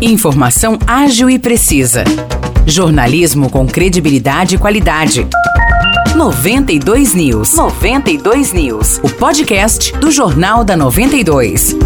Informação ágil e precisa. Jornalismo com credibilidade e qualidade. 92 News. 92 News. O podcast do Jornal da 92.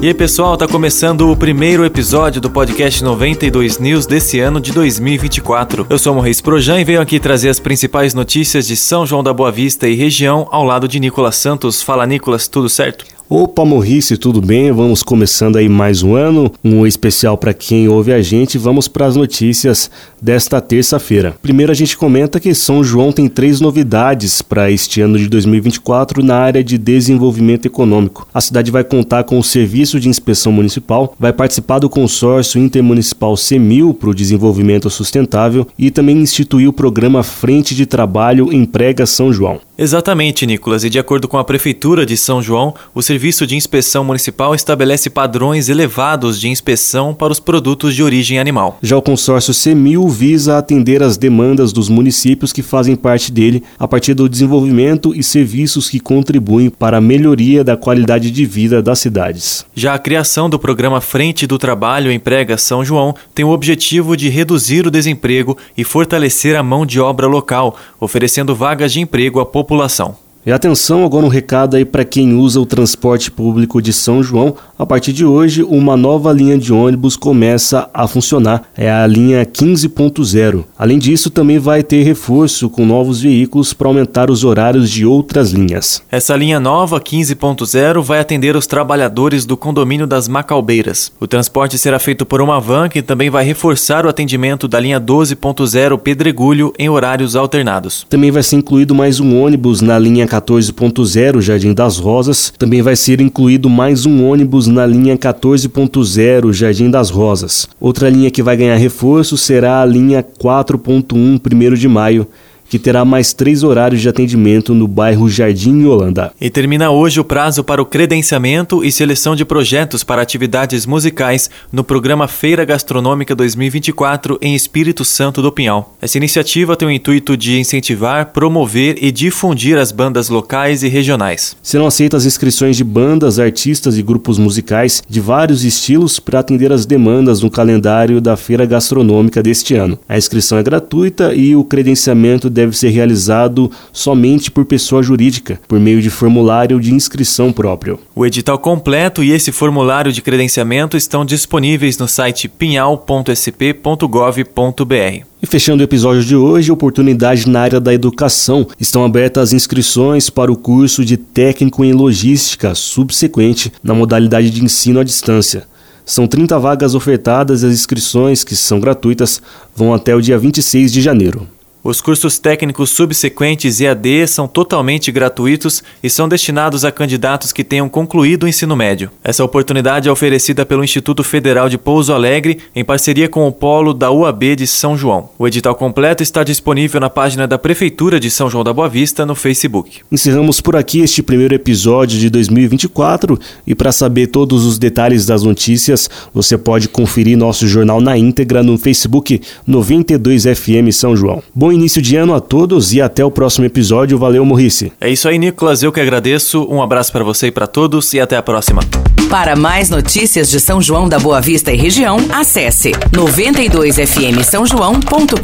E aí, pessoal, tá começando o primeiro episódio do podcast 92 News desse ano de 2024. Eu sou Morris Projan e venho aqui trazer as principais notícias de São João da Boa Vista e região ao lado de Nicolas Santos. Fala, Nicolas, tudo certo? Opa, Morrice, tudo bem? Vamos começando aí mais um ano, um especial para quem ouve a gente. Vamos para as notícias desta terça-feira. Primeiro a gente comenta que São João tem três novidades para este ano de 2024 na área de desenvolvimento econômico. A cidade vai contar com o Serviço de Inspeção Municipal, vai participar do consórcio intermunicipal CEMIL para o desenvolvimento sustentável e também instituir o programa Frente de Trabalho Emprega São João. Exatamente, Nicolas. E de acordo com a Prefeitura de São João, o Serviço de Inspeção Municipal estabelece padrões elevados de inspeção para os produtos de origem animal. Já o consórcio CEMIL visa atender às demandas dos municípios que fazem parte dele a partir do desenvolvimento e serviços que contribuem para a melhoria da qualidade de vida das cidades. Já a criação do programa Frente do Trabalho Emprega São João tem o objetivo de reduzir o desemprego e fortalecer a mão de obra local, oferecendo vagas de emprego à população população. E atenção agora um recado aí para quem usa o transporte público de São João. A partir de hoje, uma nova linha de ônibus começa a funcionar. É a linha 15.0. Além disso, também vai ter reforço com novos veículos para aumentar os horários de outras linhas. Essa linha nova 15.0 vai atender os trabalhadores do condomínio das Macalbeiras. O transporte será feito por uma van que também vai reforçar o atendimento da linha 12.0 Pedregulho em horários alternados. Também vai ser incluído mais um ônibus na linha 14.0 Jardim das Rosas. Também vai ser incluído mais um ônibus na linha 14.0 Jardim das Rosas. Outra linha que vai ganhar reforço será a linha 4.1 1 de Maio que terá mais três horários de atendimento no bairro Jardim Holanda. E termina hoje o prazo para o credenciamento e seleção de projetos para atividades musicais no programa Feira Gastronômica 2024 em Espírito Santo do Pinhal. Essa iniciativa tem o intuito de incentivar, promover e difundir as bandas locais e regionais. Serão aceitas inscrições de bandas, artistas e grupos musicais de vários estilos para atender as demandas no calendário da Feira Gastronômica deste ano. A inscrição é gratuita e o credenciamento deve ser realizado somente por pessoa jurídica, por meio de formulário de inscrição próprio. O edital completo e esse formulário de credenciamento estão disponíveis no site pinhal.sp.gov.br. E fechando o episódio de hoje, oportunidade na área da educação. Estão abertas as inscrições para o curso de técnico em logística subsequente na modalidade de ensino à distância. São 30 vagas ofertadas e as inscrições, que são gratuitas, vão até o dia 26 de janeiro. Os cursos técnicos subsequentes EAD são totalmente gratuitos e são destinados a candidatos que tenham concluído o ensino médio. Essa oportunidade é oferecida pelo Instituto Federal de Pouso Alegre em parceria com o Polo da UAB de São João. O edital completo está disponível na página da Prefeitura de São João da Boa Vista no Facebook. Encerramos por aqui este primeiro episódio de 2024 e para saber todos os detalhes das notícias, você pode conferir nosso jornal na íntegra no Facebook 92FM São João. Bom bom início de ano a todos e até o próximo episódio. Valeu, Morrice. É isso aí, Nicolas. Eu que agradeço. Um abraço para você e para todos e até a próxima. Para mais notícias de São João da Boa Vista e região, acesse 92fm São João.com.br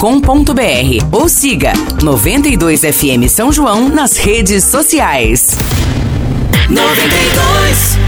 ou siga 92fm São João nas redes sociais. 92